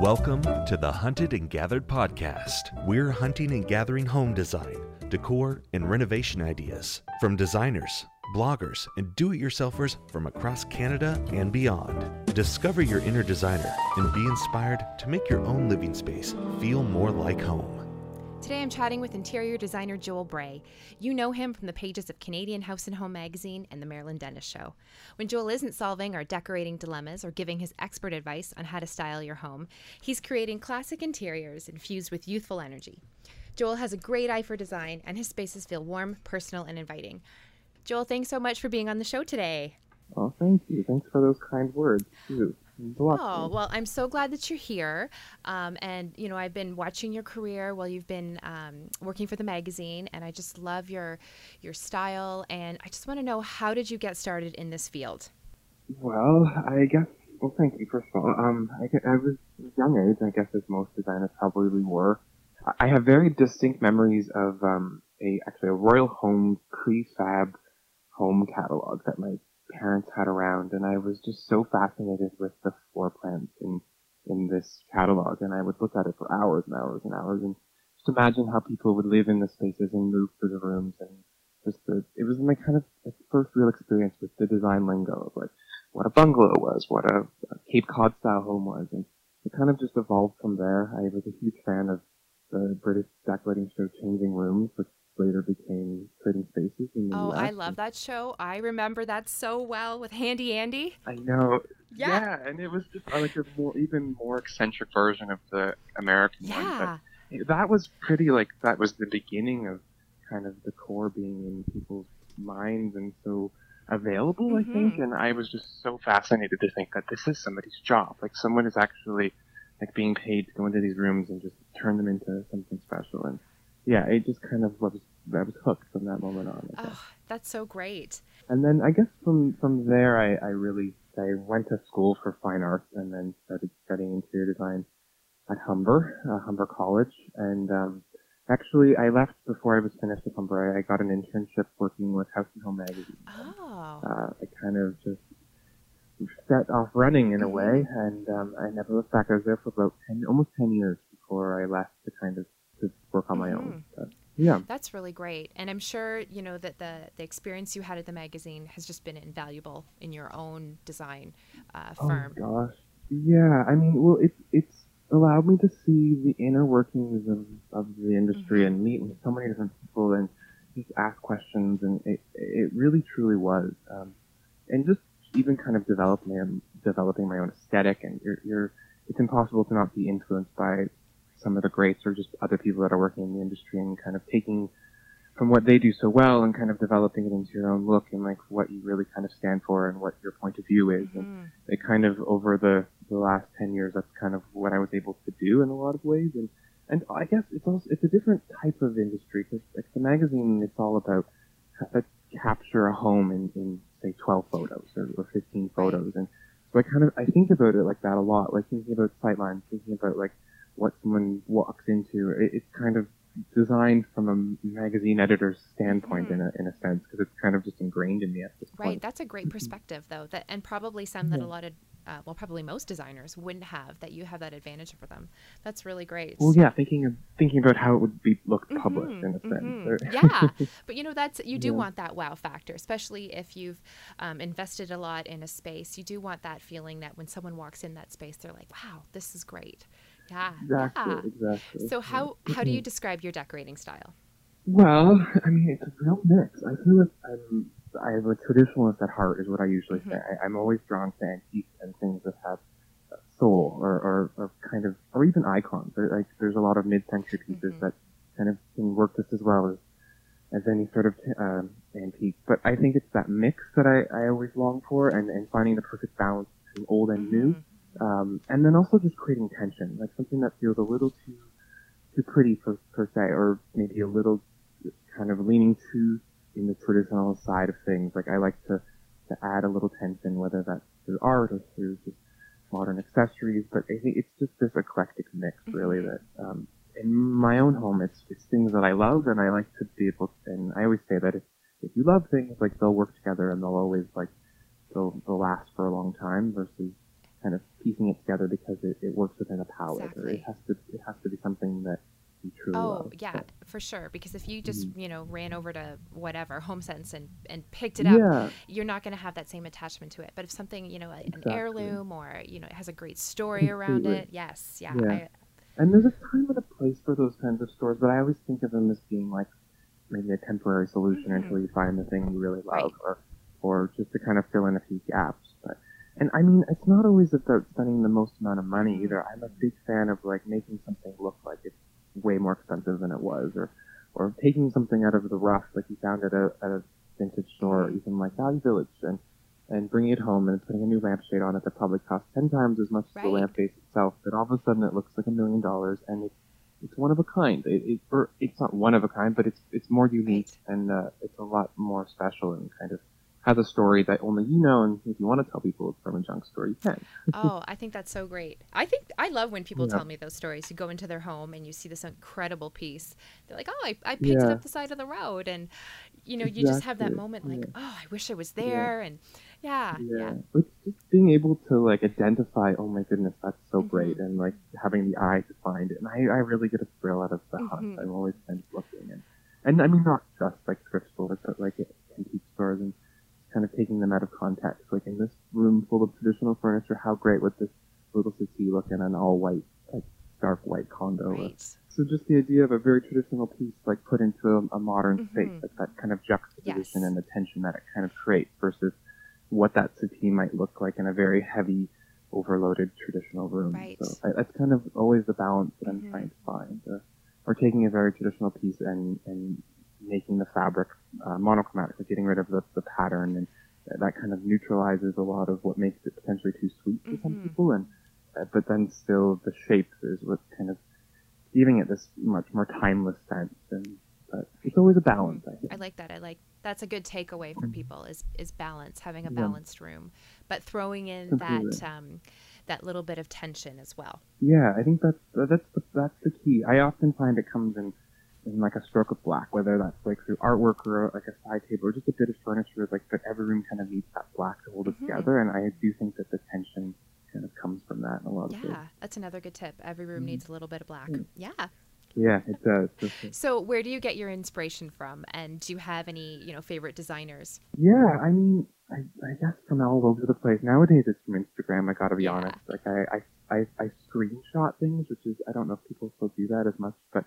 Welcome to the Hunted and Gathered podcast. We're hunting and gathering home design, decor, and renovation ideas from designers, bloggers, and do it yourselfers from across Canada and beyond. Discover your inner designer and be inspired to make your own living space feel more like home. Today I'm chatting with interior designer Joel Bray. You know him from the pages of Canadian House and Home magazine and The Marilyn Denis Show. When Joel isn't solving or decorating dilemmas or giving his expert advice on how to style your home, he's creating classic interiors infused with youthful energy. Joel has a great eye for design, and his spaces feel warm, personal, and inviting. Joel, thanks so much for being on the show today. Oh, thank you. Thanks for those kind words, too. Oh, well, I'm so glad that you're here. Um, and, you know, I've been watching your career while you've been um, working for the magazine, and I just love your your style. And I just want to know, how did you get started in this field? Well, I guess, well, thank you, first of all. Um, I, I was young age, I guess, as most designers probably were. I have very distinct memories of um, a actually a Royal Home prefab home catalog that my parents had around, and I was just so fascinated with the floor plans in in this catalog, and I would look at it for hours and hours and hours, and just imagine how people would live in the spaces and move through the rooms, and just the it was my kind of first real experience with the design lingo of like what a bungalow was, what a, a Cape Cod style home was, and it kind of just evolved from there. I was a huge fan of the British decorating show Changing Rooms, which later became Trading Spaces in the Oh, US. I love that show. I remember that so well with Handy Andy. I know. Yeah. and it was just like a more, even more eccentric version of the American one. Yeah. But that was pretty like that was the beginning of kind of the core being in people's minds and so available, I mm-hmm. think. And I was just so fascinated to think that this is somebody's job. Like someone is actually like being paid to go into these rooms and just turn them into something special. And yeah, it just kind of was I was hooked from that moment on. Oh, that's so great. And then I guess from from there, I, I really I went to school for fine arts and then started studying interior design at Humber, uh, Humber College. And um, actually, I left before I was finished at Humber. I, I got an internship working with House and Home magazine. Oh. Uh, I kind of just set off running in a Mhm. way, and um, I never looked back. I was there for about ten, almost ten years before I left to kind of to work on my own. But, yeah. That's really great. And I'm sure, you know, that the, the experience you had at the magazine has just been invaluable in your own design uh, firm. Oh gosh. Yeah, I mean, well, it's it's allowed me to see the inner workings of, of the industry Mhm. and meet with so many different people and just ask questions, and it it really truly was, um, and just even kind of develop my developing my own aesthetic, and you're you're it's impossible to not be influenced by some of the greats or just other people that are working in the industry and kind of taking from what they do so well and kind of developing it into your own look and like what you really kind of stand for and what your point of view is. And Mhm. it kind of over the, the last 10 years, that's kind of what I was able to do in a lot of ways. And, and I guess it's also, it's a different type of industry because like the magazine, it's all about to capture a home in, in say 12 photos or, or 15 photos. And so I kind of, I think about it like that a lot, like thinking about sightlines, thinking about like what someone walks into. It, it's kind of designed from a magazine editor's standpoint Mhm. in a, in a sense because it's kind of just ingrained in me at this Right. point. That's a great perspective, though, that and probably some that Yeah. a lot of, uh, well, probably most designers wouldn't have. That you have that advantage over them. That's really great. Well, yeah, thinking of thinking about how it would be looked published Mhm, in a sense. mhm. Yeah, but you know that's you do Yeah. want that wow factor, especially if you've um, invested a lot in a space. You do want that feeling that when someone walks in that space, they're like, "Wow, this is great." Yeah, exactly, yeah. exactly. So how how do you describe your decorating style? Well, I mean, it's a real mix. I feel like I'm, I'm a traditionalist at heart, is what I usually say. Mhm. I, I'm always drawn to antiques and things that have soul, or, or, or kind of, or even icons. Like, there's a lot of mid-century pieces Mhm. that kind of can work just as well as as any sort of um, antique. But I think it's that mix that I, I always long for, and, and finding the perfect balance between old and new. Mhm. Um, and then also just creating tension, like something that feels a little too too pretty per, per se, or maybe a little kind of leaning too in the traditional side of things. Like I like to to add a little tension, whether that's through art or through just modern accessories. But I think it's just this eclectic mix, really. Mhm. That um, in my own home, it's it's things that I love, and I like to be able. To, and I always say that if if you love things, like they'll work together, and they'll always like they'll they'll last for a long time versus kind of piecing it together because it, it works within a palette, or Exactly. it has to it has to be something that you truly Oh love. yeah, But- for sure. Because if you just Mhm. you know ran over to whatever HomeSense and and picked it up, yeah, you're not going to have that same attachment to it. But if something you know an Exactly. heirloom or you know it has a great story around it, yes, yeah, Yeah. I, and there's a time and a place for those kinds of stores, but I always think of them as being like maybe a temporary solution Mhm. until you find the thing you really love, Right. or or just to kind of fill in a few gaps. And I mean, it's not always about spending the most amount of money Mhm. either. I'm a big fan of like making something look like it's way more expensive than it was, or or taking something out of the rough, like you found at a at a vintage store, or even like Value Village, and and bringing it home and putting a new lampshade on it that probably cost ten times as much as the Right. lamp base itself, but all of a sudden it looks like a million dollars, and it's it's one of a kind. It, it or it's not one of a kind, but it's it's more unique and uh, it's a lot more special and kind of has a story that only you know. And if you want to tell people it's from a junk store, you can. oh, I think that's so great. I think I love when people Yeah. tell me those stories. You go into their home and you see this incredible piece. They're like, "Oh, I, I picked it up the side of the road," and you know, you just have that moment like, Yeah. "Oh, I wish I was there," and yeah, yeah, just being able to like identify. Oh my goodness, that's so great, Mhm. and like having the eye to find it. And I, I really get a thrill out of the Mhm. hunt. I'm always kind of looking and and I mean not just like thrift stores, but like antique stores and kind of taking them out of context. Like in this room full of traditional furniture, how great would this little settee look in an all white, like dark white condo? right. So just the idea of a very traditional piece like put into a, a modern Mhm. space, like that kind of juxtaposition Yes. and the tension that it kind of creates versus what that settee might look like in a very heavy, overloaded traditional room. Right. So I, that's kind of always the balance that I'm Mhm. trying to find. Uh, or taking a very traditional piece and, and making the fabric uh, monochromatic, like getting rid of the, the pattern and that kind of neutralizes a lot of what makes it potentially too sweet for some Mhm. people and uh, but then still the shape is what kind of giving it this much more timeless sense and but it's always a balance I think. I like that. I like that's a good takeaway for people is is balance, having a Yeah. balanced room, but throwing in Completely. that um, that little bit of tension as well. yeah I think that's that's the, that's the key I often find it comes in in like a stroke of black whether that's like through artwork or like a side table or just a bit of furniture like that every room kind of needs that black to hold it Mhm. together and I do think that the tension kind of comes from that in a lot of Yeah, that's another good tip. Every room Mhm. needs a little bit of black. Mm. Yeah. yeah it does. So where do you get your inspiration from? And do you have any, you know, favorite designers? Yeah, I mean, I, I guess from all over the place. Nowadays, it's from Instagram. I gotta be Yeah. honest. Like, I, I, I, I screenshot things, which is I don't know if people still do that as much, but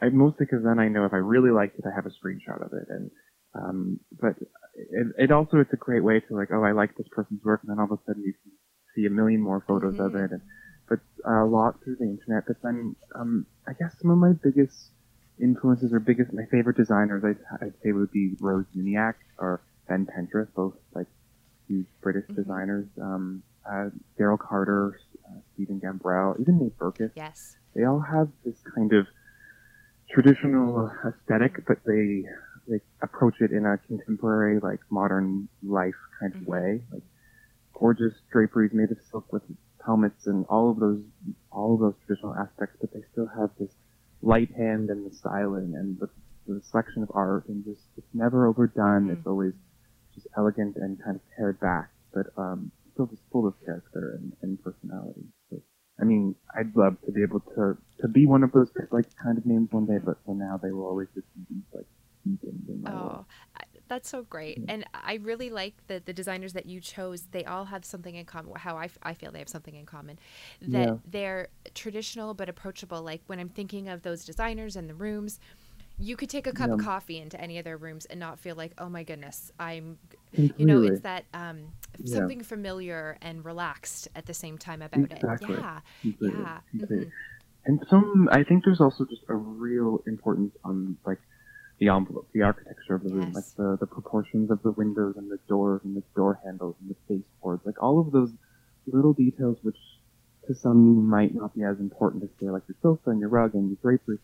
I mostly because then I know if I really liked it, I have a screenshot of it. And um, but it, it also it's a great way to like, oh, I like this person's work, and then all of a sudden you can see a million more photos of Mhm. it, and but a lot through the internet. But then um, I guess some of my biggest influences or biggest my favorite designers I'd, I'd say would be Rose Uniacke or Ben Pentreath, both like huge British Mhm. designers. Um, uh, Darryl Carter, uh, Steven Gambrel, even Nate Berkus. Yes. They all have this kind of traditional aesthetic, but they they approach it in a contemporary, like modern life kind of Mhm. way. Like gorgeous draperies made of silk with pelmets and all of those all of those traditional aspects, but they still have this light hand and the styling and the, the selection of art and just it's never overdone. Mhm. It's always just elegant and kind of pared back, but um, still just full of character and, and personality. So, I mean, I'd love to be able to to be one of those like kind of names one day, but for now they will always just be these like beacons in my. Oh, that's so great. And I really like that the designers that you chose, they all have something in common. How I, f- I feel they have something in common. That Yeah. they're traditional but approachable. Like when I'm thinking of those designers and the rooms, you could take a cup of coffee into any of their rooms and not feel like, oh my goodness, I'm, Completely. you know, it's that um, Yeah. something familiar and relaxed at the same time about Exactly. it. Yeah. completely, Yeah. completely. mhm. And some, I think there's also just a real importance on like the envelope, the architecture of the room, like the, the proportions of the windows and the doors and the door handles and the baseboards, like all of those little details which to some might not be as important as say like your sofa and your rug and your drapery.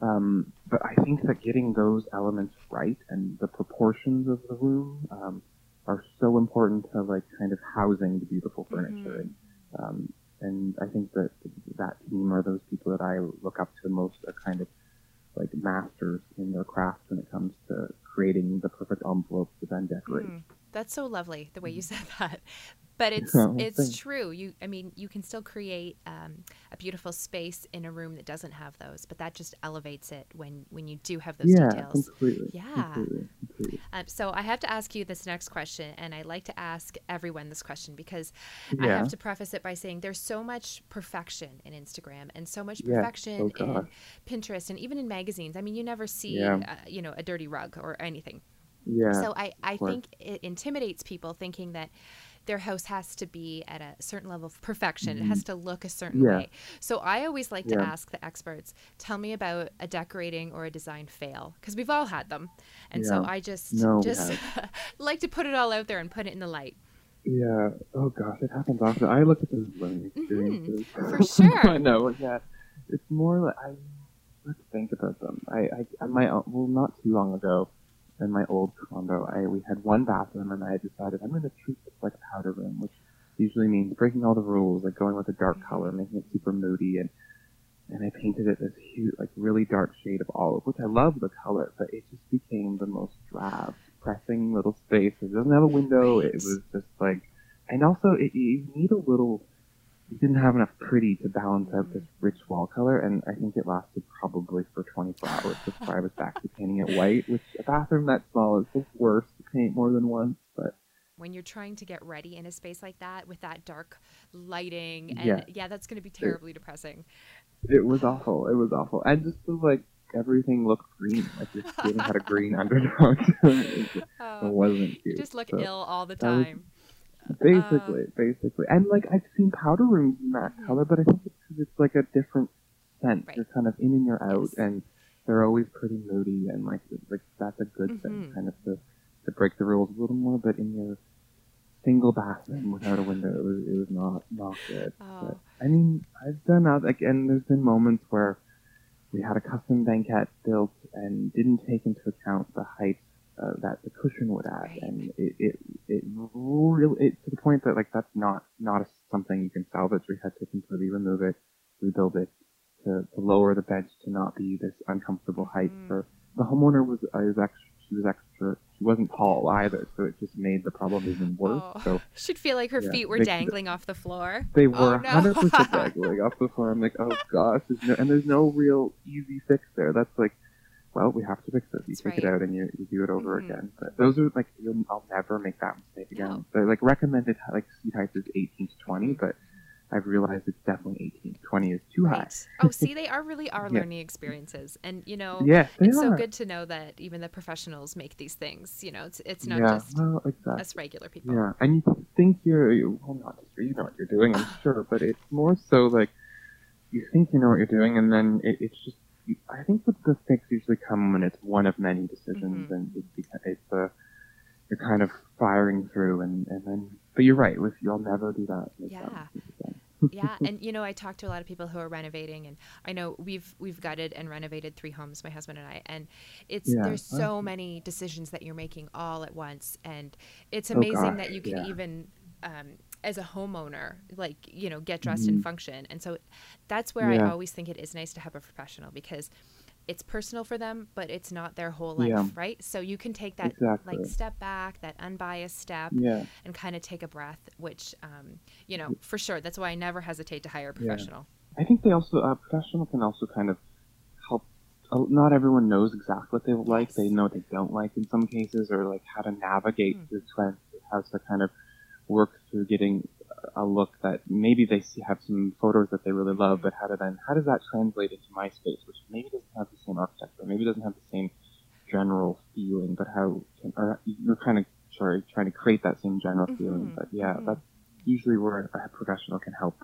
Um, but I think that getting those elements right and the proportions of the room um, are so important to like kind of housing the beautiful furniture. Mhm. And, um, and I think that that team are those people that I look up to most are kind of like masters in their craft when it comes to creating the perfect envelope to then decorate. Mhm. That's so lovely the way you said that. But it's Yeah, it's thanks. true. You I mean you can still create um, a beautiful space in a room that doesn't have those, but that just elevates it when when you do have those yeah, details. completely. Yeah. Completely. Completely. Um, so I have to ask you this next question, and I like to ask everyone this question because I have to preface it by saying there's so much perfection in Instagram and so much perfection Oh, in. Pinterest and even in magazines. I mean, you never see Yeah. uh, you know a dirty rug or anything. Yeah. So I, I think it intimidates people thinking that their house has to be at a certain level of perfection. It has to look a certain Mm-hmm. Yeah. way. So I always like to ask the experts, tell me about a decorating or a design fail because we've all had them. And so I just No, just like to put it all out there and put it in the light. Yeah. Oh gosh, it happens often. I look at those learning experiences. Mm-hmm. for sure. I know. Yeah. It's more like I let's think about them. I, I, I my well, not too long ago, in my old condo, I we had one bathroom, and I decided I'm going to treat this like a powder room, which usually means breaking all the rules, like going with a dark color, making it super moody, and and I painted it this huge, like really dark shade of olive, which I love the color, but it just became the most drab, pressing little space. It doesn't have a window. It was just like, and also it, you need a little. You didn't have enough pretty to balance out this rich wall color, and I think it lasted probably for 24 hours before I was back to painting it white. Which a bathroom that small is the worst to paint more than once, but When you're trying to get ready in a space like that with that dark lighting, and Yeah. yeah, that's going to be terribly depressing. It was awful. It was awful. And just the, like everything looked green. Like your skin had a green undertone to it. It just Oh, wasn't you just look So, ill all the was- time. Basically, basically. And like I've seen powder rooms in that Mhm. color, but I think it's because it's like a different scent. Right. You're kind of in and you're out, Yes. and they're always pretty moody, and like like that's a good Mhm. thing, kind of to to break the rules a little more. But in your single bathroom without a window, it was it was not not good. Oh. But I mean, I've done out like, and there's been moments where we had a custom banquette built and didn't take into account the height uh, that the cushion would add, Right. and it it it really it, to the point that like that's not not a, something you can salvage. We had to completely remove it, rebuild it to, to lower the bench to not be this uncomfortable height Mhm. for the homeowner was I was extra she was extra she wasn't tall either, so it just made the problem even worse. Oh. So She'd feel like her Yeah, feet were they- dangling off the floor. they Oh, were no. 100% dangling off the floor. I'm like, oh gosh, there's no, and there's no real easy fix there. That's like, well, we have to fix this. You That's take it out and you, you do it over Mhm. again. But those are like, you'll, I'll never make that mistake again. No. So like recommended like seat height is 18 to 20, Mhm. but I've realized it's definitely 18. to 20 is too high. Oh, see, they are really are Yeah. learning experiences, and you know, they it's so good to know that even the professionals make these things. You know, it's it's not yeah, just well, exactly. us regular people. Yeah, and you think you're you- well, not just you know what you're doing, I'm sure, but it's more so like you think you know what you're doing, and then it, it's just. I think that the fix usually come when it's one of many decisions, Mhm. and it's it's uh, you're kind of firing through, and and then. But you're right. With you'll never do that. Yeah. yeah and you know i talk to a lot of people who are renovating and i know we've we've gutted and renovated three homes my husband and i and it's Yeah. there's so Oh. many decisions that you're making all at once and it's Oh, amazing gosh, that you can yeah. even um, as a homeowner like you know get dressed and Mhm. function and so that's where i always think it is nice to have a professional because it's personal for them but it's not their whole life Yeah. right so you can take that Exactly. like step back that unbiased step Yeah. and kind of take a breath, which, um, you know, for sure. That's why I never hesitate to hire a Yeah. professional. I think they also a professional can also kind of help. uh, Not everyone knows exactly what they like. Yes. They know what they don't like in some cases, or like how to navigate Mm. through trends, how to kind of work through getting a look that maybe they see have some photos that they really love, but how to then how does that translate into my space, which maybe doesn't have the same architecture, maybe doesn't have the same general feeling, but how can, or you're kind of sorry trying to create that same general feeling. Mhm, But yeah, mhm. that's usually where a professional can help.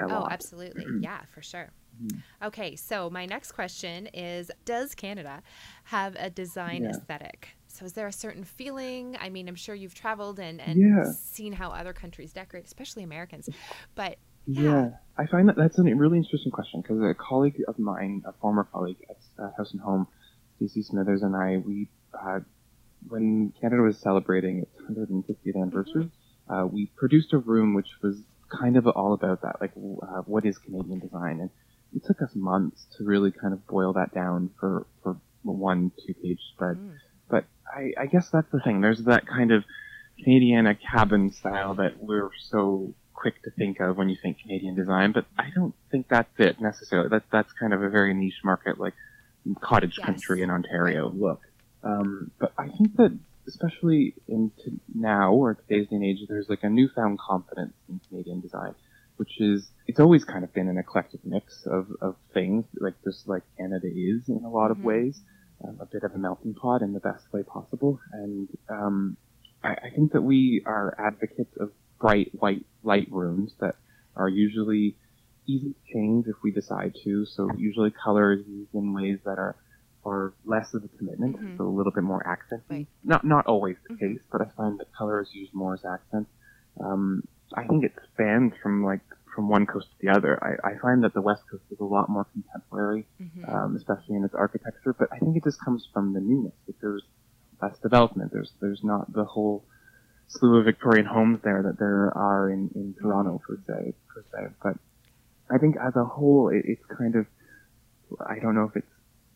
A Oh, lot. absolutely. yeah, for sure. Mhm. Okay, so my next question is Does Canada have a design Yeah. aesthetic? So, is there a certain feeling? I mean, I'm sure you've traveled and, and Yeah. seen how other countries decorate, especially Americans. But Yeah. Yeah. I find that that's a really interesting question because a colleague of mine, a former colleague at uh, House and Home, Stacey Smithers, and I, we uh, when Canada was celebrating its 150th anniversary, uh, we produced a room which was kind of all about that, like uh, what is Canadian design, and it took us months to really kind of boil that down for for one two page spread. Mm. I, I guess that's the thing. There's that kind of Canadiana cabin style that we're so quick to think of when you think Canadian design, but I don't think that's it necessarily. That's that's kind of a very niche market, like cottage Yes. country in Ontario look. Um, but I think that especially in to now or today's day and age, there's like a newfound confidence in Canadian design, which is it's always kind of been an eclectic mix of, of things, like just like Canada is in a lot of Mhm. ways, um, a bit of a melting pot in the best way possible. And um, I, I think that we are advocates of bright white light rooms that are usually easy to change if we decide to. So usually color is used in ways that are are less of a commitment, Mhm. so a little bit more accent. Right. Not not always the Mhm. case, but I find that color is used more as accents. Um, I think it spans from like from one coast to the other. I, I find that the West Coast is a lot more contemporary, Mhm. um, especially in its architecture. But I think it just comes from the newness. Like there's less development. There's there's not the whole slew of Victorian homes there that there are in, in Toronto per se per se. But I think as a whole, it, it's kind of I don't know if it's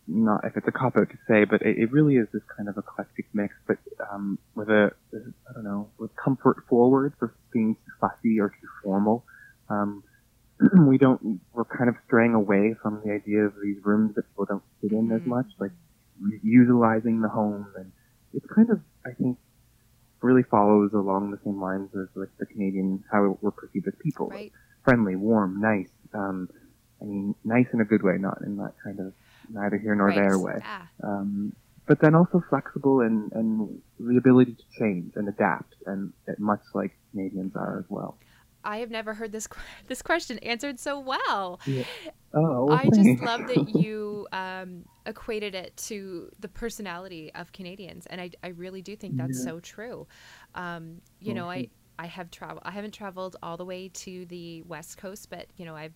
not if it's a cop out to say, but it, it really is this kind of eclectic mix, but um, with a I don't know with comfort forward versus being too fussy or too formal. Um, we don't we're kind of straying away from the idea of these rooms that people don't fit in as Mhm. much, like utilizing the home, and it's kind of I think really follows along the same lines as like the Canadian how we're perceived as people, Right. friendly, warm, nice. Um, I mean, nice in a good way, not in that kind of neither here nor right. there way. Yeah. Um, but then also flexible and, and the ability to change and adapt, and much like Canadians are as well. I have never heard this this question answered so well. Oh, well, I just love that you um, equated it to the personality of Canadians, and I, I really do think that's Yeah. so true. Um, you Well, know, I I have traveled. I haven't traveled all the way to the west coast, but you know, I've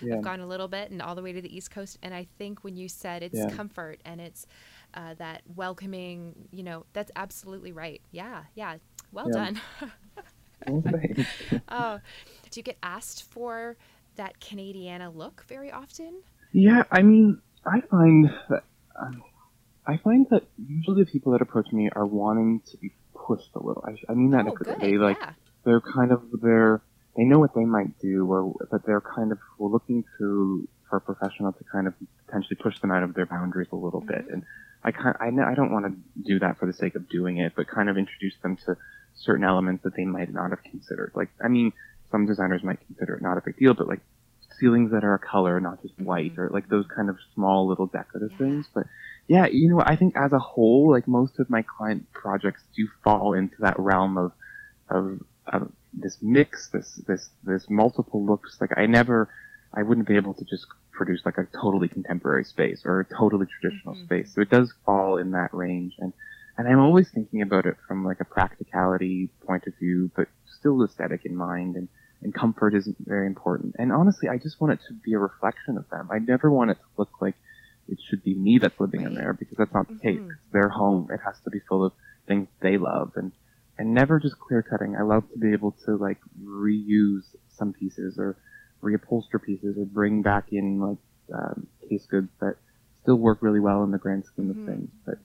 yeah. I've gone a little bit and all the way to the east coast. And I think when you said it's Yeah. comfort and it's uh, that welcoming, you know, that's absolutely right. Yeah, yeah. Well Yeah. done. Oh, do you get asked for that Canadiana look very often? Yeah, I mean, I find that um, I find that usually the people that approach me are wanting to be pushed a little. I, I mean that in oh, a good good. way. They like yeah. they're kind of they're they know what they might do, or but they're kind of looking to for a professional to kind of potentially push them out of their boundaries a little bit. Mhm. And I kind I, I don't want to do that for the sake of doing it, but kind of introduce them to certain elements that they might not have considered. Like I mean, some designers might consider it not a big deal, but like ceilings that are a color, not just white, Mhm. or like those kind of small little decorative Yeah. things. But yeah, you know, I think as a whole, like most of my client projects do fall into that realm of of, of this mix, this this this multiple looks. Like I never, I wouldn't be able to just produce like a totally contemporary space or a totally traditional Mhm. space. So it does fall in that range, and and I'm always thinking about it from like a practicality point of view, but still aesthetic in mind, and and comfort is very important. And honestly, I just want it to be a reflection of them. I never want it to look like it should be me that's living in there because that's not the case. Mhm. It's their home. It has to be full of things they love and and never just clear cutting. I love to be able to like reuse some pieces or reupholster pieces or bring back in like um, case goods that still work really well in the grand scheme of Mhm. things. But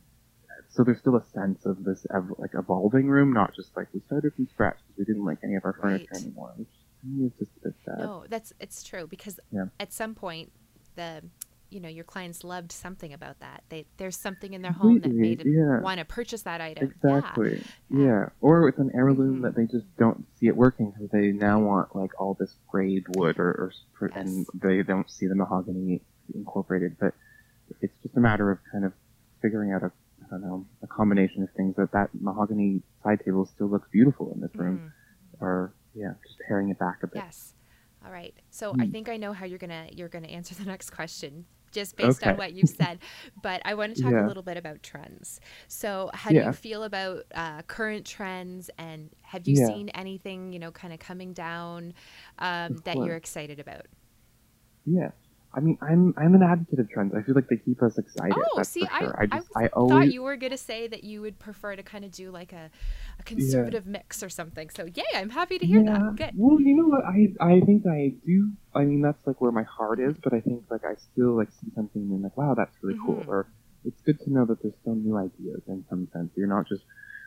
so there's still a sense of this ev- like evolving room, not just like we started from scratch because we didn't like any of our furniture Right. anymore, which is just a bit sad. No, that's it's true because Yeah. at some point the you know your clients loved something about that. They there's something in their home that made them yeah. want to purchase that item. Exactly. Yeah. Yeah. Or it's an heirloom Mhm. that they just don't see it working because they now want like all this grade wood or, or sp- and they don't see the mahogany incorporated. But it's just a matter of kind of figuring out a don't know a combination of things that that mahogany side table still looks beautiful in this room, Mhm. or yeah, just paring it back a bit. Yes. All right. So I Mm. think I know how you're gonna you're gonna answer the next question just based on what you've said. But I want to talk a little bit about trends. So how do you feel about uh, current trends, and have you Yeah. seen anything you know kind of coming down um, that you're excited about? Yeah. I mean, I'm I'm an advocate of trends. I feel like they keep us excited. Oh, see, for I. I, just I thought always you were going to say that you would prefer to kind of do like a, a conservative mix or something. So, yay, I'm happy to hear that. Good. Well, you know what? I I think I do. I mean, that's like where my heart is. But I think like I still like see something and like, wow, that's really cool. Mhm. Or it's good to know that there's still new ideas in some sense. You're not just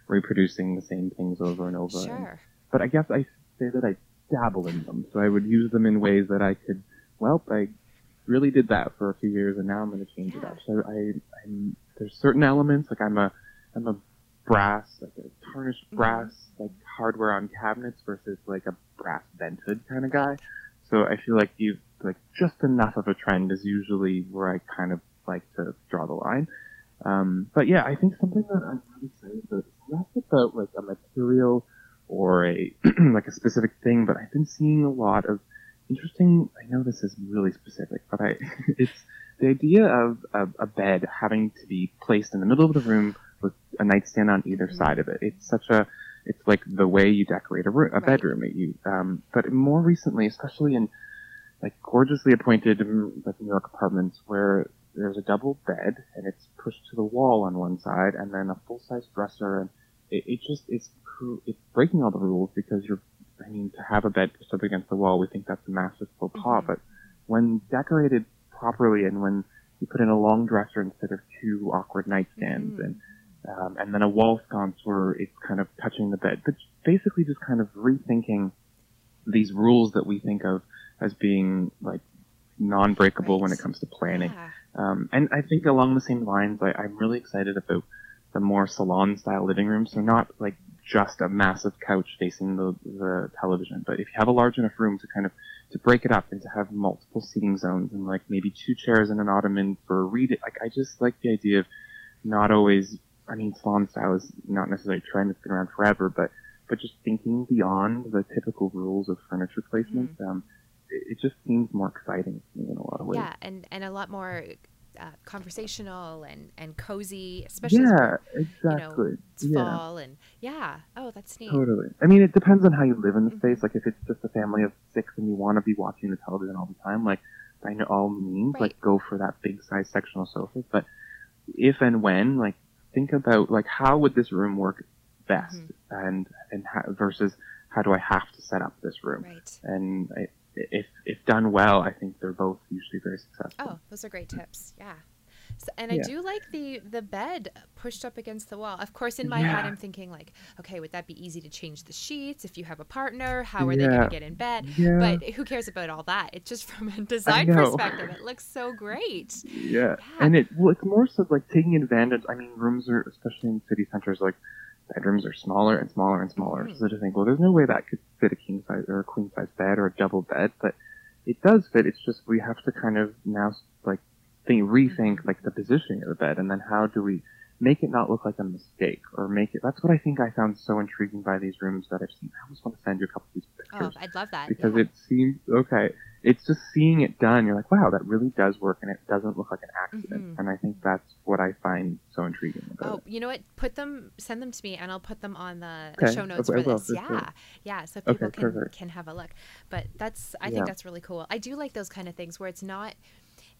reproducing the same things over and over. And- Sure. but I guess I say that I dabble in them. So I would use them in ways that I could, well, I really did that for a few years and now I'm going to change it up. So I, I'm, there's certain elements, like I'm a, I'm a brass, like a tarnished Mhm. brass, like hardware on cabinets versus like a brass vented kind of guy. So I feel like you, like just enough of a trend is usually where I kind of like to draw the line. Um, but yeah, I think something that I'm really excited about is less about like a material or a like a specific thing, but I've been seeing a lot of interesting. I know this is really specific, but I it's the idea of a, a bed having to be placed in the middle of the room with a nightstand on either Mhm. side of it. It's such a it's like the way you decorate a room, a Right. bedroom. You, um, but more recently, especially in like gorgeously appointed mm, like New York apartments where there's a double bed and it's pushed to the wall on one side and then a full size dresser and it, it just it's it's breaking all the rules because you're I mean to have a bed pushed up against the wall we think that's a massive faux pas Mhm. but when decorated properly and when you put in a long dresser instead of two awkward nightstands Mhm. and um, and then a wall sconce where it's kind of touching the bed but basically just kind of rethinking these rules that we think of as being like non-breakable when it comes to planning Yeah. um, and I think along the same lines, I, I'm really excited about the more salon style living rooms. So not like just a massive couch facing the, the television, but if you have a large enough room to kind of to break it up and to have multiple seating zones and like maybe two chairs and an ottoman for a read. Like I just like the idea of not always. I mean, salon style is not necessarily a trend that's been around forever, but but just thinking beyond the typical rules of furniture placement. Um, it, it just seems more exciting to me in a lot of ways. Yeah, and and a lot more uh, conversational and and cozy, especially yeah, know, exactly. it's yeah. fall and yeah. Oh, that's neat. Totally. I mean, it depends on how you live in the Mhm. space. Like, if it's just a family of six and you want to be watching the television all the time, like, by all means, Right. like, go for that big size sectional sofa. But if and when, like, think about, like, how would this room work best? Mm-hmm. And, and ha- versus how do I have to set up this room? Right. And I, if, if done well, I think they're both usually very successful. Oh, those are great tips. Yeah. So, and I Yeah. do like the the bed pushed up against the wall. Of course, in my head, I'm thinking like, okay, would that be easy to change the sheets if you have a partner? How are they going to get in bed? Yeah. But who cares about all that? It's just from a design perspective, it looks so great. Yeah. Yeah. And it well, it's more so like taking advantage. I mean, rooms are especially in city centers like bedrooms are smaller and smaller and smaller. Mhm. So to think, well, there's no way that could fit a king size or a queen size bed or a double bed, but it does fit. It's just we have to kind of now like think rethink like the positioning of the bed, and then how do we make it not look like a mistake or make it. That's what I think I found so intriguing by these rooms that I've seen. I almost want to send you a couple of these pictures. Oh, I'd love that. because yeah. it seems okay. It's just seeing it done. You're like, wow, that really does work, and it doesn't look like an accident. Mhm. And I think that's what I find so intriguing about Oh, it. you know what? Put them, send them to me, and I'll put them on the Okay, show notes I for will, this. for sure. Yeah, yeah, so Okay, people can perfect. can have a look. But that's, I Yeah. think that's really cool. I do like those kind of things where it's not,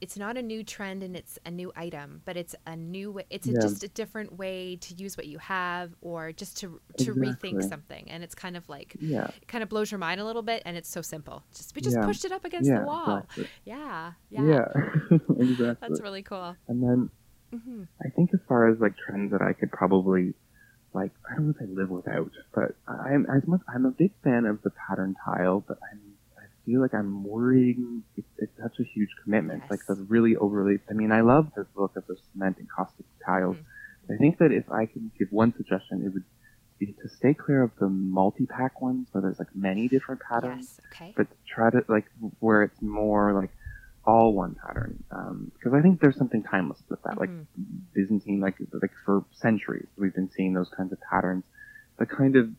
it's not a new trend and it's a new item, but it's a new, it's a, Yeah. just a different way to use what you have, or just to to rethink something. And it's kind of like, Yeah, it kind of blows your mind a little bit, and it's so simple. Just we just Yeah. pushed it up against the wall. exactly. Yeah, yeah, Yeah, exactly. That's really cool. and then hmm I think as far as like trends that I could probably like I don't know if I live without, but I'm as much I'm a big fan of the pattern tile, but I'm feel like I'm worrying it's, it's such a huge commitment. Like Yes. the really overly I mean I love the look of the cement and encaustic tiles. Mhm. I think that if I could give one suggestion it would be to stay clear of the multi pack ones where there's like many different patterns Yes. Okay. but try to like where it's more like all one pattern because I think there's something timeless with that. Like Mhm. Byzantine, like like for centuries we've been seeing those kinds of patterns. The kind of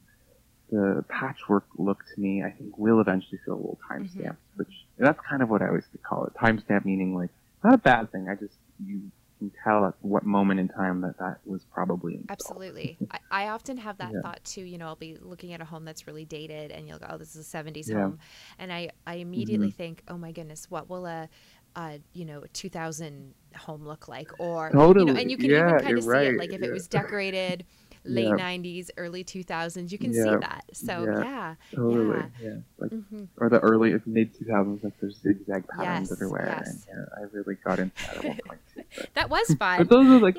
the patchwork look to me, I think, will eventually feel a little time Mhm. which that's kind of what I always call it. Timestamp meaning like not a bad thing. I just you can tell at what moment in time that that was probably installed. Absolutely. I, I often have that Yeah. thought too. You know, I'll be looking at a home that's really dated and you'll go, oh, this is a 70s Yeah. Mm-hmm. home. And I, I immediately think, oh my goodness, what will a, a, you know, a 2000 home look like? Or, you know, Totally. and you can Yeah, even kind of see right. it. Like if it was decorated late Yeah. 90s, early 2000s, you can see that. So Yeah. yeah. Totally, Yeah. yeah. Like hmm or the early mid 2000s, like there's zigzag patterns Yes, everywhere. yes. And yeah, I really got into that at one point too. That was fun. but those are like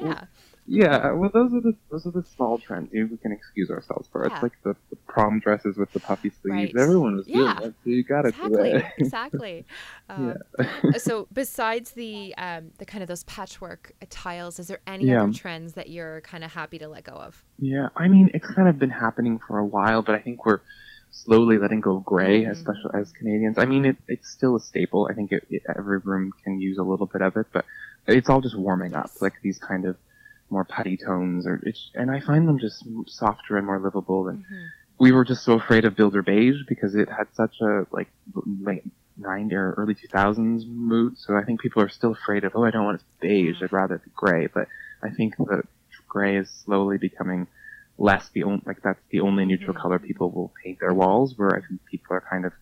yeah. Well, those are the those are the small trends. You we can excuse ourselves for. Yeah. It's like the, the prom dresses with the puffy sleeves. Right. Everyone was Yeah. doing that, so you got to do exactly it. exactly um, yeah. so besides the um, the kind of those patchwork tiles is there any Yeah. other trends that you're kind of happy to let go of Yeah, I mean, it's kind of been happening for a while, but I think we're slowly letting go of gray, Mhm. especially as Canadians. I mean, it, it's still a staple. I think it, it, every room can use a little bit of it, but it's all just warming up, like these kind of more putty tones, or it's, and I find them just softer and more livable. And Mhm. we were just so afraid of Builder Beige because it had such a like late 90 or early 2000s mood. So I think people are still afraid of, oh, I don't want it beige. I'd rather it be gray. But I think that gray is slowly becoming less the only, like that's the only neutral Mhm. color people will paint their walls, where I think people are kind of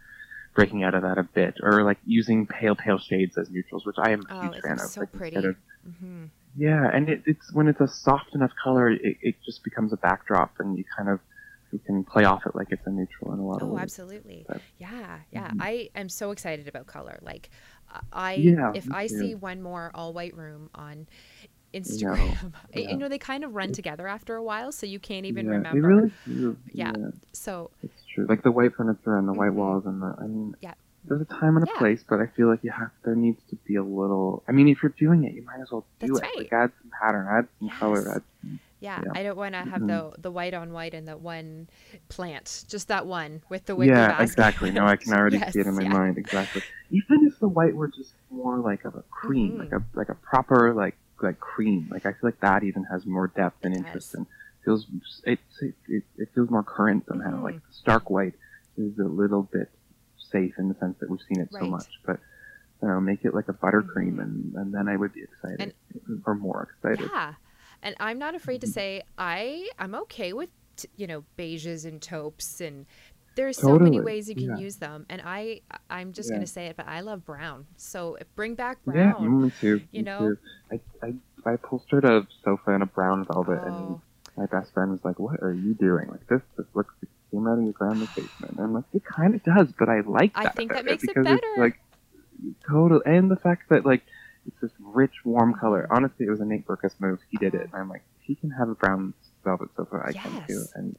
breaking out of that a bit, or like using pale, pale shades as neutrals, which I am a oh huge fan of. so like, pretty of- hmm yeah, and it, it's when it's a soft enough color, it, it just becomes a backdrop, and you kind of you can play off it like it's a neutral in a lot of Oh, ways. absolutely. But- Yeah, yeah. Mhm. I am so excited about color. Like, I Yeah, if I too. see one more all white room on Instagram, yeah. you know they kind of run together after a while, so you can't even yeah, remember. They really do. Yeah. So it's true. Like the white furniture and the white Mhm. walls and the. I mean, Yeah. There's a time and a Yeah. place, but I feel like you have. There needs to be a little. I mean, if you're doing it, you might as well do That's it. right. Like add some pattern, add some color. Yes. Add, yeah, Yeah. I don't want to have Mhm. the the white on white and the one plant, just that one with the wicker yeah, basket. exactly. No, I can already see it in my yeah. mind. Exactly. Even if the white were just more like of a cream, Mhm. like a like a proper like like cream. Like I feel like that even has more depth and interest and feels it it, it, feels more current somehow. Mhm. Like stark white is a little bit safe in the sense that we've seen it so much, but. You know, make it like a buttercream, Mhm. and, and then I would be excited, or more excited. Yeah, and I'm not afraid to say I I'm okay with you know beiges and taupes and there's so many ways you can yeah. use them and I I'm just Yeah. gonna say it but I love brown so bring back brown Yeah, brown me too. you me know? too. I, I I upholstered a sofa in a brown velvet, and oh my best friend was like, "What are you doing? Like this? This looks came out of your grandma's basement." And I'm like, "It kind of does, but I like that. I think that makes it better. It's like total, and the fact that like it's this rich, warm color. Honestly, it was a Nate Berkus move. He did it, and I'm like, he can have a brown velvet sofa, I can too, and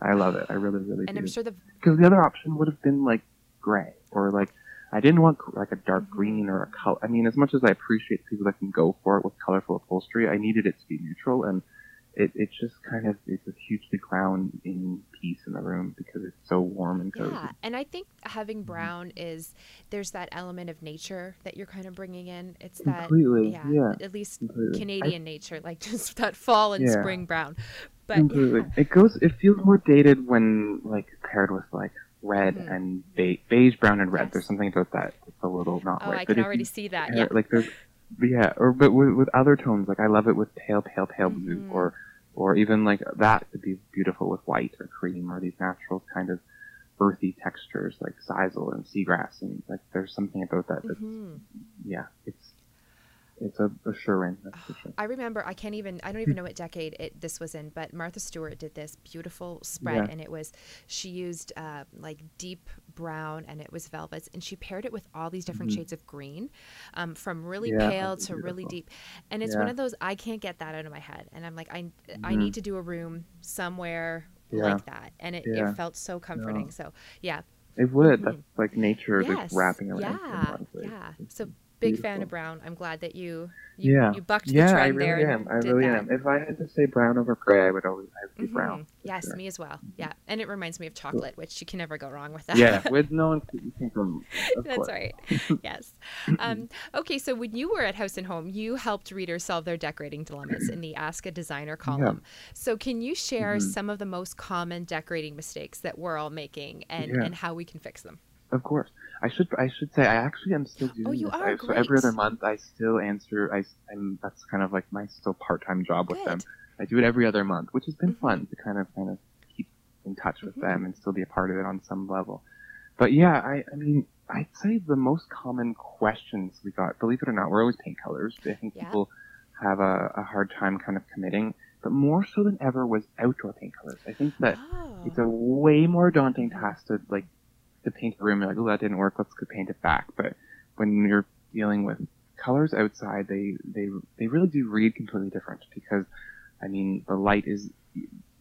I love it. I really, really and do. I'm sure the because the other option would have been like gray or like I didn't want like a dark Mhm. green or a color. I mean, as much as I appreciate people that can go for it with colorful upholstery, I needed it to be neutral, and it, it just kind of is a hugely grounding piece in the room because it's so warm and cozy. yeah and I think Mm-hmm. having brown is there's that element of nature that you're kind of bringing in it's that Completely, yeah, yeah, at least completely. I- Canadian nature like just that fall and Yeah. spring brown but completely. yeah. It goes. It feels more dated when like paired with like red Mhm. and be- beige, brown, and red. Yes. There's something about that. It's a little not oh right. I can if already you see that yeah Like there's, yeah, or but with, with other tones, like I love it with pale, pale, pale blue, Mhm. or or even like that would be beautiful with white or cream or these natural kind of earthy textures like sisal and seagrass, and like there's something about that. That's, Mhm. Yeah, it's it's a, a sure win. That's for sure. I remember I can't even I don't even know what decade it this was in, but Martha Stewart did this beautiful spread Yeah. and it was she used uh, like deep brown and it was velvets and she paired it with all these different Mhm. shades of green, um, from really Yeah, pale to really deep, and it's one of those I can't get that out of my head, and I'm like I I Mhm. need to do a room somewhere Yeah. like that, and it, Yeah. it felt so comforting. So yeah, It would. That's like nature yes, just wrapping around. you yeah, lot of ways. yeah. So big fan of brown. I'm glad that you you, Yeah. you bucked the Yeah, trend I really there. am. I really that. am. If I had to say brown over gray, I would always I would be Mhm. brown. Yes, sure. me as well. Yeah, and it reminds me of chocolate, which you can never go wrong with that. Yeah, with no one you can. Of That's course. right. yes. Um, okay, so when you were at House and Home, you helped readers solve their decorating dilemmas in the Ask a Designer column. So can you share Mhm. some of the most common decorating mistakes that we're all making and, Yeah. and how we can fix them? Of course. I should I should say I actually am still doing Oh, you this. are? I, so every other month I still answer I am that's kind of like my still part time job with them. I do it every other month, which has been Mhm. fun to kind of kind of keep in touch with Mhm. them and still be a part of it on some level. But yeah, I I mean I'd say the most common questions we got, believe it or not, we're always paint colors. I think Yeah. people have a, a hard time kind of committing, but more so than ever was outdoor paint colors. I think that Oh. it's a way more daunting task to like to paint the room. You're like, oh, that didn't work. Let's go paint it back. But when you're dealing with colors outside, they they they really do read completely different because I mean, the light is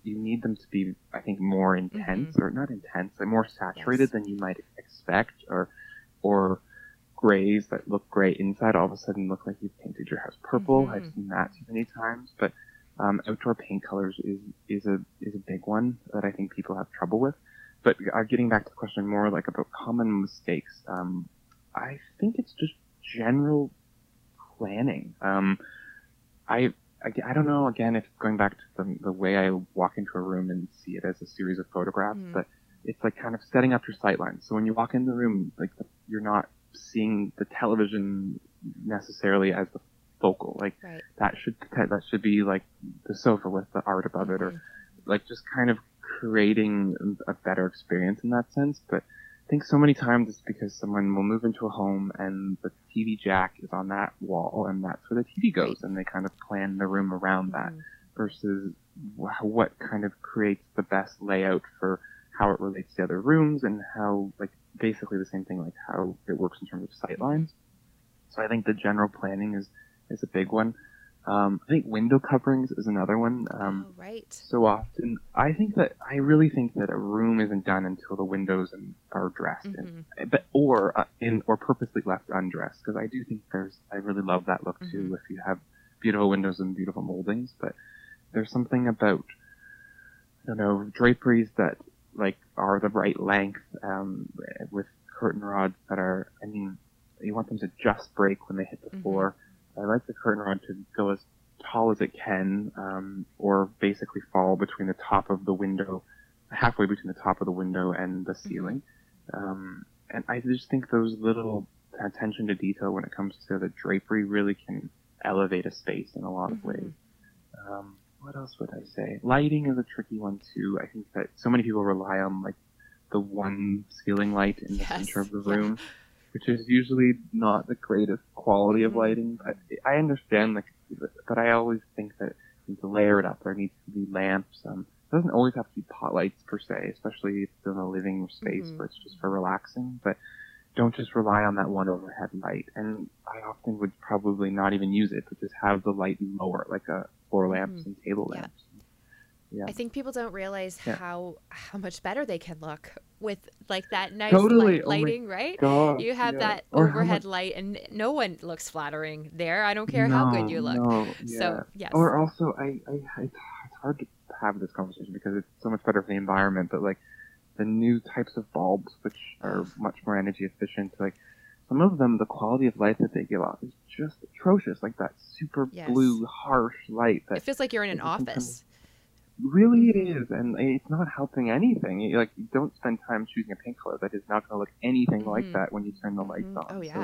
you need them to be, I think, more intense Mhm. or not intense, but more saturated Yes. than you might expect, or or grays that look gray inside all of a sudden look like you've painted your house purple. Mhm. I've seen that too many times, but um, outdoor paint colors is is a is a big one that I think people have trouble with. But uh, getting back to the question more like about common mistakes, um, I think it's just general planning. Um, I, I I don't know again if going back to the, the way I walk into a room and see it as a series of photographs, Mhm. but it's like kind of setting up your sight lines. So when you walk in the room, like the, you're not seeing the television necessarily as the focal. Like Right. that should that should be like the sofa with the art above it, or Mhm. like just kind of creating a better experience in that sense. But I think so many times it's because someone will move into a home and the TV jack is on that wall and that's where the TV goes, and they kind of plan the room around that Mhm. versus what kind of creates the best layout for how it relates to other rooms and how like basically the same thing like how it works in terms of sight lines. So I think the general planning is is a big one. Um, I think window coverings is another one. Um, oh, right. so often, I think that I really think that a room isn't done until the windows and are dressed, and, Mhm. but or uh, in or purposely left undressed because I do think there's I really love that look too Mhm. if you have beautiful windows and beautiful moldings, but there's something about I don't know draperies that like are the right length um, with curtain rods that are I mean you want them to just break when they hit the Mhm. floor. I like the curtain rod to go as tall as it can, um, or basically fall between the top of the window, halfway between the top of the window and the ceiling. Um, and I just think those little attention to detail when it comes to the drapery really can elevate a space in a lot of Mhm. ways. Um, what else would I say? Lighting is a tricky one too. I think that so many people rely on like the one ceiling light in the Yes, center of the room, which is usually not the greatest quality of Mhm. lighting. But I understand, like, but I always think that you need to layer it up. There needs to be lamps. Um, it doesn't always have to be pot lights per se, especially if it's in a living space Mhm. where it's just for relaxing. But don't just rely on that one overhead light. And I often would probably not even use it, but just have the light lower, like a floor lamps Mhm. and table lamps. Yeah. I think people don't realize Yeah. how how much better they can look with like that nice Totally. light, Oh lighting, right? God, You have yeah. that Or overhead much- light, and no one looks flattering there. I don't care how good you look. No, So yeah. yes, Or also, I, I, it's hard to have this conversation because it's so much better for the environment. But like the new types of bulbs, which are much more energy efficient, like some of them, the quality of light that they give off is just atrocious. Like that super Yes. blue, harsh light that it feels like you're in an it just becomes- office. Really it is, and it's not helping anything. You- Like you don't spend time choosing a paint color that is not going to look anything like Mhm. that when you turn the lights Mhm. on. Oh So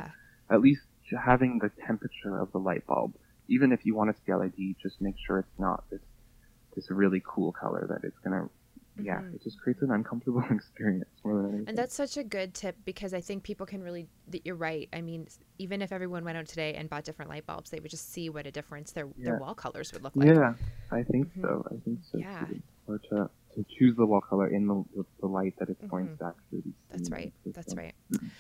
at least having the temperature of the light bulb, even if you want to be LED, just make sure it's not this this really cool color that it's gonna. Yeah, Mhm. it just creates an uncomfortable experience more than anything. and that's such a good tip because I think people can really. That you're right. I mean, even if everyone went out today and bought different light bulbs, they would just see what a difference their their wall colors would look like. yeah, I think Mhm. so. I think so. Yeah. Or to to choose the wall color in the the, the light that it's going Mhm. to actually be. That's right. That's right.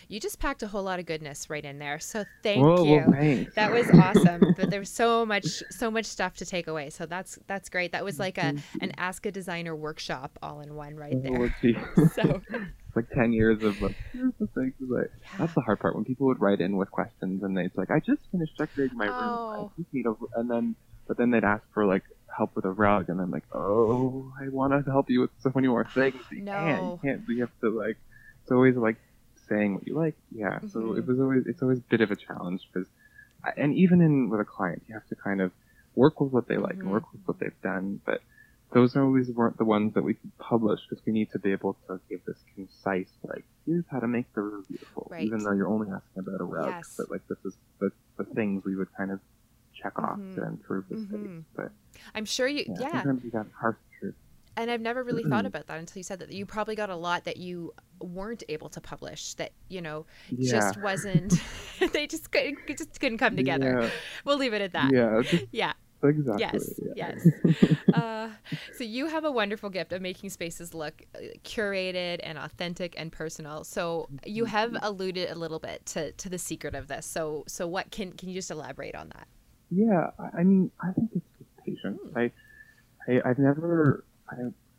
You just packed a whole lot of goodness right in there. So thank Whoa, you. well. That was awesome. but there was so much so much stuff to take away. So that's that's great. That was like a an ask a designer workshop all in one right Oh, there. let's. So it's like ten years of like here's the things like yeah. that's the hard part when people would write in with questions and they'd like I just finished decorating my room Oh. I just need a and then but then they'd ask for like help with a rug and I'm like oh I want to help you with so many more things you No. can't you can't you have to like it's always like saying what you like yeah so Mhm. it was always it's always a bit of a challenge because and even in with a client you have to kind of work with what they like Mhm. and work with what they've done but those always weren't the ones that we could publish because we need to be able to give this concise, like, here's how to make the room beautiful. Right. Even though you're only asking about a rug, Yes. but like this is the, the things we would kind of check off Mhm. to improve the space. But I'm sure you yeah, yeah. sometimes you got harsh truth. And I've never really thought about that until you said that. You probably got a lot that you weren't able to publish that, you know, Yeah. just wasn't they just couldn't just couldn't come together. Yeah, We'll leave it at that. yeah, Yeah. exactly. Yes, yeah. yes. Uh, so you have a wonderful gift of making spaces look uh, curated and authentic and personal. So you have alluded a little bit to, to the secret of this. So so what can can you just elaborate on that? Yeah, I- mean, I think it's just patience. Hmm. I, I, I've never. I,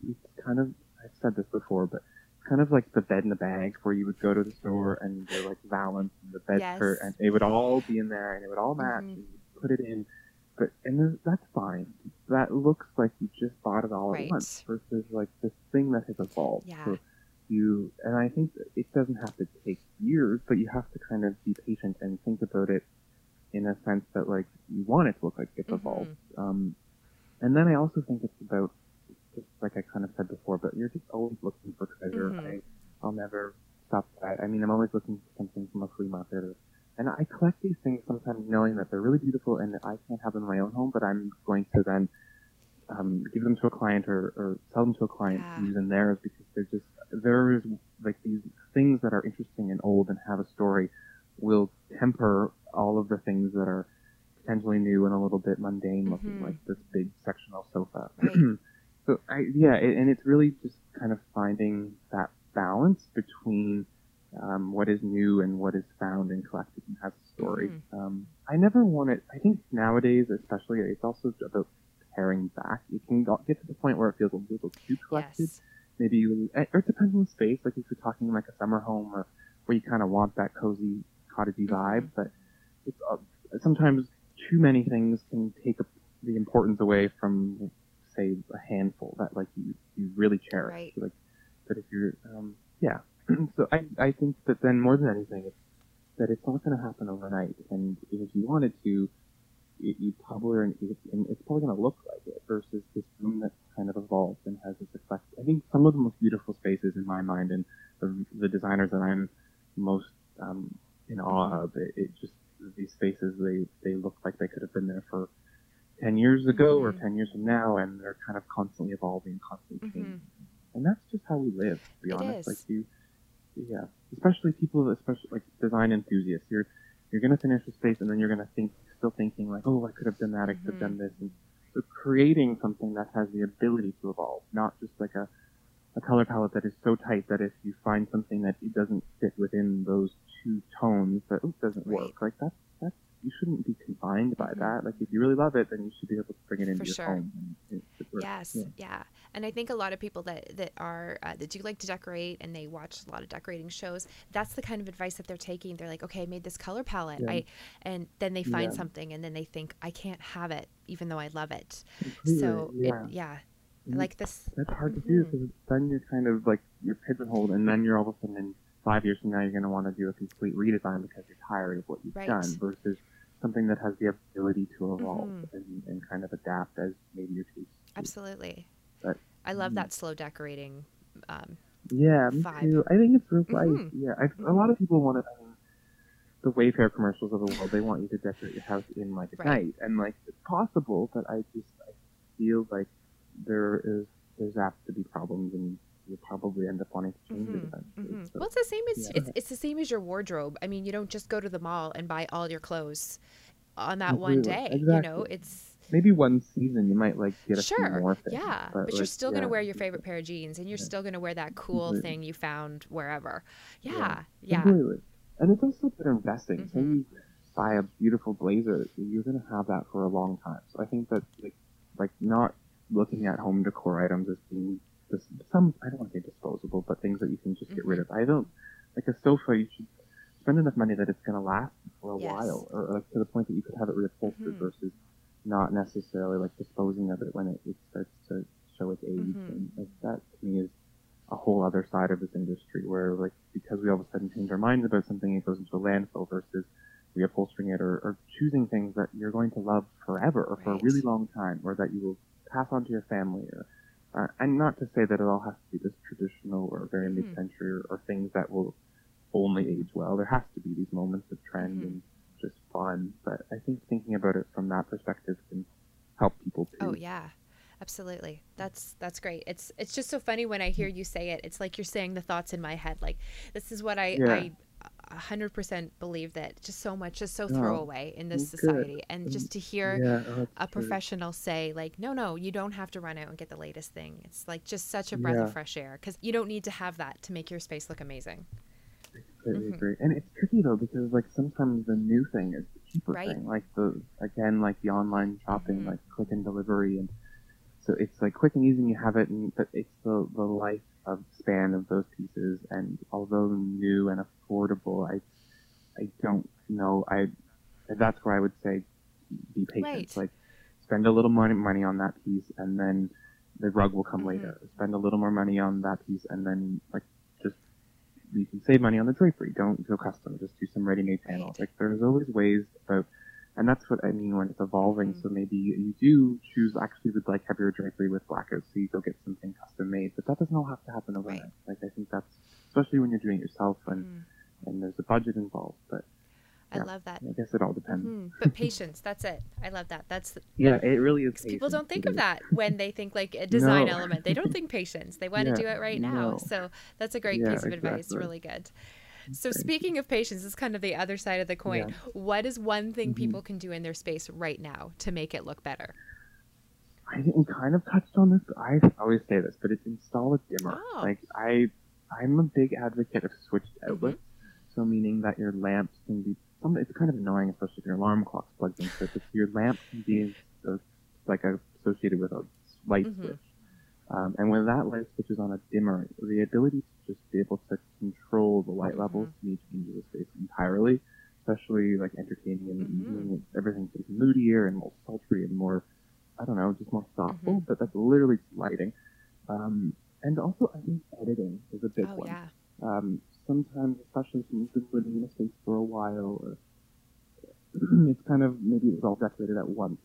it's kind of. I've said this before, but it's kind of like the bed in the bag where you would go to the store and they're like valance and the bed Yes. and it would all be in there and it would all match Mhm. and you put it in. But and that's fine. That looks like you just bought it all Right. at once versus like this thing that has evolved. Yeah. So you and I think it doesn't have to take years, but you have to kind of be patient and think about it in a sense that like you want it to look like it's Mhm. evolved. Um, and then I also think it's about just like I kind of said before, but you're just always looking for treasure. Mhm. I, I'll never stop that. I mean, I'm always looking for something from a flea market, or, and I collect these things sometimes knowing that they're really beautiful and that I can't have them in my own home, but I'm going to then um, give them to a client or, or sell them to a client Yeah. to use in theirs because they're just there's like these things that are interesting and old and have a story will temper all of the things that are potentially new and a little bit mundane looking Mhm. like this big sectional sofa. Right. so I yeah, it, and it's really just kind of finding that balance between um, what is new and what is found and collected and has a story. Mhm. Um, I never want it. I think nowadays, especially, it's also about paring back. You can get to the point where it feels a little too collected. Yes. Maybe you, eh, or it depends on the space. Like if you're talking like a summer home or where you kind of want that cozy cottagey Mhm. vibe, but it's uh, sometimes too many things can take the importance away from say a handful that like you you really cherish. Right. Like, but if you're um, yeah, so I I think that then more than anything, it's that it's not going to happen overnight, and if you wanted to, it, you probably are, and it's probably going to look like it versus this room that kind of evolved and has this effect. I think some of the most beautiful spaces in my mind, and the, the designers that I'm most um, in awe of, it, it just these spaces they they look like they could have been there for. 10 years ago or Mhm. 10 years from now and they're kind of constantly evolving constantly changing Mhm. and that's just how we live to be It honest is. like you yeah especially people especially like design enthusiasts you're you're gonna finish a space and then you're gonna think still thinking like oh i could have done that i could have Mhm. done this and so creating something that has the ability to evolve not just like a a color palette that is so tight that if you find something that it doesn't fit within those two tones that oh, doesn't Right. work like that's that's you shouldn't be confined by Mhm. that like if you really love it then you should be able to bring it into For your sure. home and it. Yes, Yeah. yeah. and I think a lot of people that that are uh, that do like to decorate and they watch a lot of decorating shows. That's the kind of advice that they're taking. They're like, okay, I made this color palette, Yeah. I, and then they find Yeah. something, and then they think I can't have it, even though I love it. Completely, So yeah. it, yeah. Like this. That's hard to do because then you're kind of like you're pigeonholed, and then you're all of a sudden in five years from now you're going to want to do a complete redesign because you're tired of what you've Right. done versus something that has the ability to evolve Mhm. and, and kind of adapt as maybe your taste. Absolutely. But- I love Mhm. that slow decorating. Um, Yeah, me vibe. too. I think it's real life. Mhm. Yeah, I, a lot of people want to. I mean, the Wayfair commercials of the world, they want you to decorate your house in like a Right. night, and like it's possible, but I just I feel like there is there's apt to be problems, and you'll probably end up wanting to change it Mhm, eventually. mhm. So- Well, it's the same as yeah. it's, it's the same as your wardrobe. I mean, you don't just go to the mall and buy all your clothes on that one Completely. day. You know, it's maybe one season you might like get a sure, few more things. yeah, but, you're like, still yeah. gonna wear your favorite pair of jeans, and you're Yeah. still gonna wear that cool Completely. thing you found wherever. Yeah. Yeah, yeah, Completely. And it's also better investing. Say Mhm. you buy a beautiful blazer, you're gonna have that for a long time. So I think that like like not looking at home decor items as being dis- some I don't want to say disposable, but things that you can just get rid Mm-hmm. of. I don't like a sofa. You should spend enough money that it's gonna last for a Yes. while, or like to the point that you could have it reupholstered Mhm. versus not necessarily like disposing of it when it, it starts to show its age. Mhm. And like that to me is a whole other side of this industry where like because we all of a sudden change our minds about something it goes into a landfill versus reupholstering it or, or choosing things that you're going to love forever or for a really long time or that you will pass on to your family or uh, and not to say that it all has to be this traditional or very Mhm. mid-century or, or things that will only age well there has to be these moments of trend Mhm. and just fun but i think thinking about it from that perspective can help people too Oh yeah, absolutely. That's that's great. It's it's just so funny when I hear you say it. It's like you're saying the thoughts in my head. Like this is what I Yeah. I a hundred percent believe that just so much is so Oh, throwaway in this good. society, and Mm, just to hear yeah oh, a professional say like no no you don't have to run out and get the latest thing it's like just such a breath of fresh air because you don't need to have that to make your space look amazing completely Mhm. agree. And it's tricky though because like sometimes the new thing is the cheaper Right. thing, like the again like the online shopping, Mhm. like click and delivery, and so it's like quick and easy and you have it and but it's the, the life of span of those pieces and although new and affordable i i don't know i that's where i would say be patient Right. like spend a little money money on that piece and then the rug will come Mhm. later spend a little more money on that piece and then like just you can save money on the drapery don't go custom just do some ready-made panels Right. like there's always ways about and that's what I mean when it's evolving. Mhm. So maybe you, do choose actually would like heavier drapery with blackouts, so you go get something custom made. But that doesn't all have to happen overnight. Right. Like I think that's especially when you're doing it yourself and Mm. and there's a budget involved. But I Yeah. love that. I guess it all depends. Mhm. But patience, that's it. I love that. That's Yeah, it really is. people don't think of that when they think like a design No. element. They don't think patience. They want Yeah, to do it right now. So that's a great Yeah, piece of advice. Really good. So speaking of patience, is kind of the other side of the coin. Yeah. What is one thing Mhm. people can do in their space right now to make it look better? I didn't kind of touched on this. I always say this, but it's install a dimmer. Oh. Like I, I'm a big advocate of switched Mm-hmm. outlets. So meaning that your lamps can be. Some, it's kind of annoying, especially if your alarm clock's plugged into it. But your lamp can be uh, like a, associated with a light Mhm. switch. Um, and when that light switch is on a dimmer, the ability to just be able to control the light levels Mm-hmm. to me changes the space entirely. Especially like entertaining in the Mhm. evening, everything's just moodier and more sultry and more I don't know, just more thoughtful, Mhm. but that's literally lighting. Um, and also, I think editing is a big Oh one. yeah. Um, sometimes, especially if you've been living in a space for a while, or it's kind of maybe it was all decorated at once.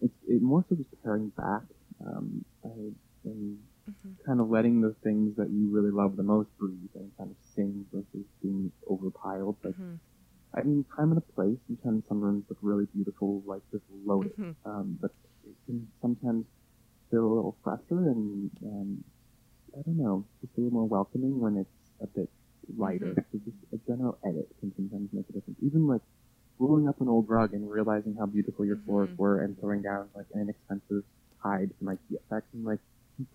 It's it more so just paring back um, Mhm. Kind of letting the things that you really love the most breathe and kind of sing versus being overpiled. Like, Mhm. I mean, time and a place. Sometimes some rooms look really beautiful, like just loaded Mhm. um, but it can sometimes feel a little fresher and um, I don't know, just a little more welcoming when it's a bit lighter. Mhm. So just a general edit can sometimes make a difference. Even like rolling up an old rug and realizing how beautiful your floors Mhm. were and throwing down like an inexpensive hide from IKEA that can like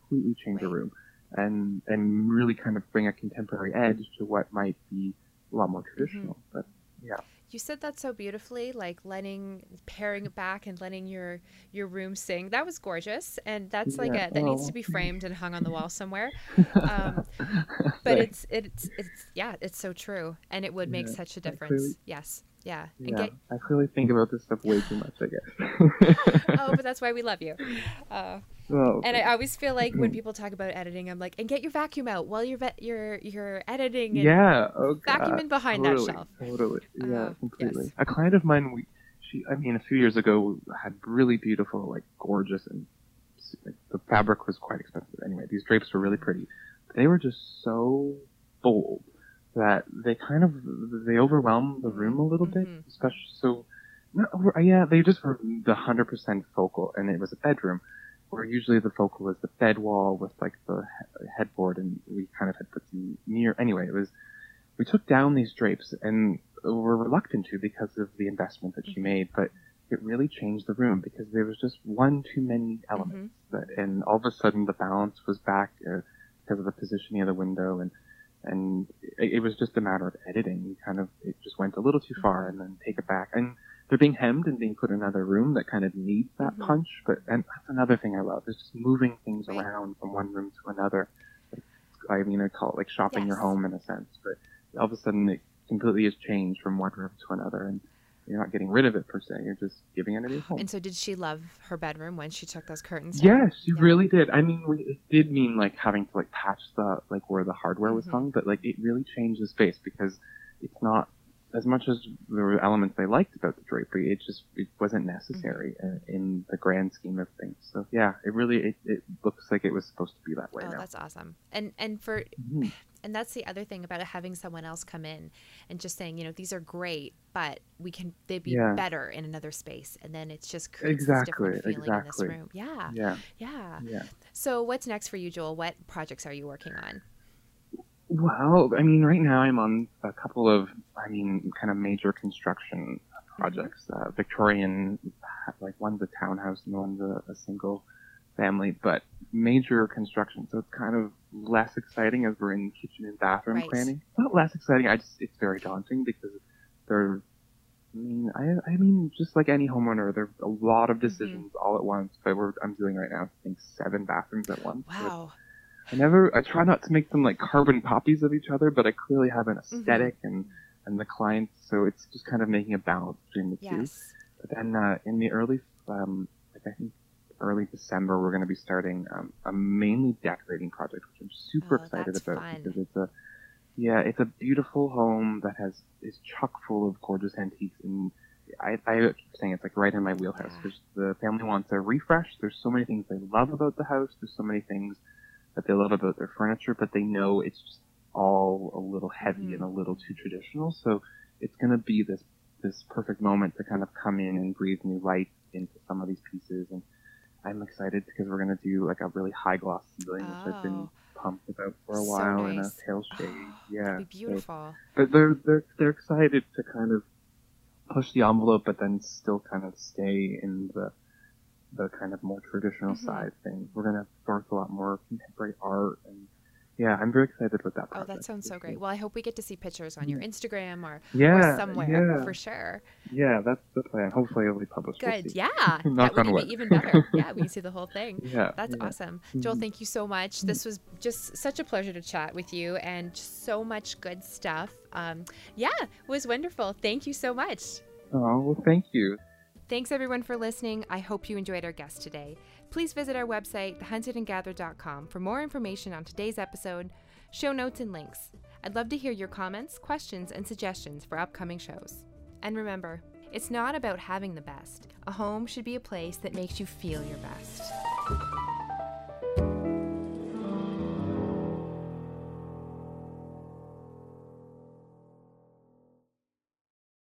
completely change a room and and really kind of bring a contemporary edge to what might be a lot more traditional. Mm-hmm. But yeah. You said that so beautifully, like letting pairing it back and letting your your room sing. That was gorgeous, and that's like Yeah. a that needs to Oh. be framed and hung on the wall somewhere. Um, but it's it's it's yeah, it's so true, and it would make Yeah, such a difference. clearly- yes, yeah. Yeah, get, I clearly think about this stuff way too much, I guess. oh, but that's why we love you. Uh, well, and I always feel like when Mhm. people talk about editing, I'm like, and get your vacuum out while you're ve- you're you're editing. And yeah, oh god, vacuuming behind that shelf. Totally, yeah, Uh, completely. yes. A client of mine, we, she, I mean, a few years ago, had really beautiful, like gorgeous, and like, the fabric was quite expensive. Anyway, these drapes were really pretty. They were just so bold that they kind of they overwhelmed the room a little bit, Mhm. especially so. Not over, yeah, they just were the hundred percent focal, and it was a bedroom where usually the focal is the bed wall with like the headboard, and we kind of had put some near. Anyway, it was we took down these drapes and were reluctant to because of the investment that she Mhm. made, but it really changed the room because there was just one too many elements, that, and all of a sudden the balance was back uh, because of the positioning of the window, and and it, it was just a matter of editing. You kind of it just went a little too far, and then take it back, and they're being hemmed and being put in another room that kind of needs that Mhm. punch. But and that's another thing I love is just moving things Right. around from one room to another. I mean, I call it like shopping your home in a sense, but all of a sudden it completely has changed from one room to another, and you're not getting rid of it per se. You're just giving it a new home. And so, did she love her bedroom when she took those curtains? down? Yes, she Yeah. really did. I mean, we, it did mean like having to like patch the like where the hardware was Mhm. hung, but like it really changed the space because it's not as much as there were elements they liked about the drapery. It just it wasn't necessary Mm-hmm. uh, in the grand scheme of things. So yeah, it really it, it looks like it was supposed to be that way Oh, now. that's awesome. And and for Mhm. and that's the other thing about having someone else come in and just saying, you know, these are great, but we can they'd be Yeah. better in another space, and then it's just creates Exactly, this different feeling in this room. Yeah, Yeah, yeah. yeah. So what's next for you, Joel? What projects are you working on? Well, I mean, right now I'm on a couple of, I mean, kind of major construction projects. Uh, Victorian, like one's a townhouse and one's a, a single family, but major construction. So it's kind of less exciting as we're in kitchen and bathroom Right. planning. It's not less exciting. I just, it's very daunting because they're, I mean, I, I mean, just like any homeowner, there's a lot of decisions all at once. But we're, I'm doing right now, I think seven bathrooms at once. So Wow. I never, I try not to make them like carbon copies of each other, but I clearly have an esthetic and and the clients, so it's just kind of making a balance between the two. But then uh, in the early, um, like I think early December, we're going to be starting um, a mainly decorating project, which I'm super Oh, excited about fun. because it's a, yeah, it's a beautiful home that has is chock full of gorgeous antiques, and I, I keep saying it's like right in my wheelhouse Yeah. because the family wants a refresh. There's so many things they love about the house. There's so many things that they love about their furniture, but they know it's just all a little heavy Mhm. and a little too traditional. So it's going to be this this perfect moment to kind of come in and breathe new life into some of these pieces. And I'm excited because we're going to do like a really high gloss ceiling, which I've been Oh. pumped about for a So while in a nice. pale shade. Oh, yeah, That'd be so- beautiful. but they're they're they're excited to kind of push the envelope, but then still kind of stay in the the kind of more traditional Mhm. side things. We're gonna source a lot more contemporary art, and yeah, I'm very excited with that. Oh, that sounds so great. Well, I hope we get to see pictures on your Instagram or, yeah, or somewhere yeah, for sure. yeah. That's the plan. Hopefully, it'll be published. We'll Good. see. Yeah. that would be even better. Yeah, we can see the whole thing. Yeah, That's yeah. awesome. Joel, Mhm. thank you so much. This was just such a pleasure to chat with you and so much good stuff. Um, yeah, it was wonderful. Thank you so much. Oh well, thank you. Thanks everyone for listening. I hope you enjoyed our guest today. Please visit our website, thehuntedandgathered.com, for more information on today's episode, show notes, and links. I'd love to hear your comments, questions, and suggestions for upcoming shows. And remember, it's not about having the best. A home should be a place that makes you feel your best.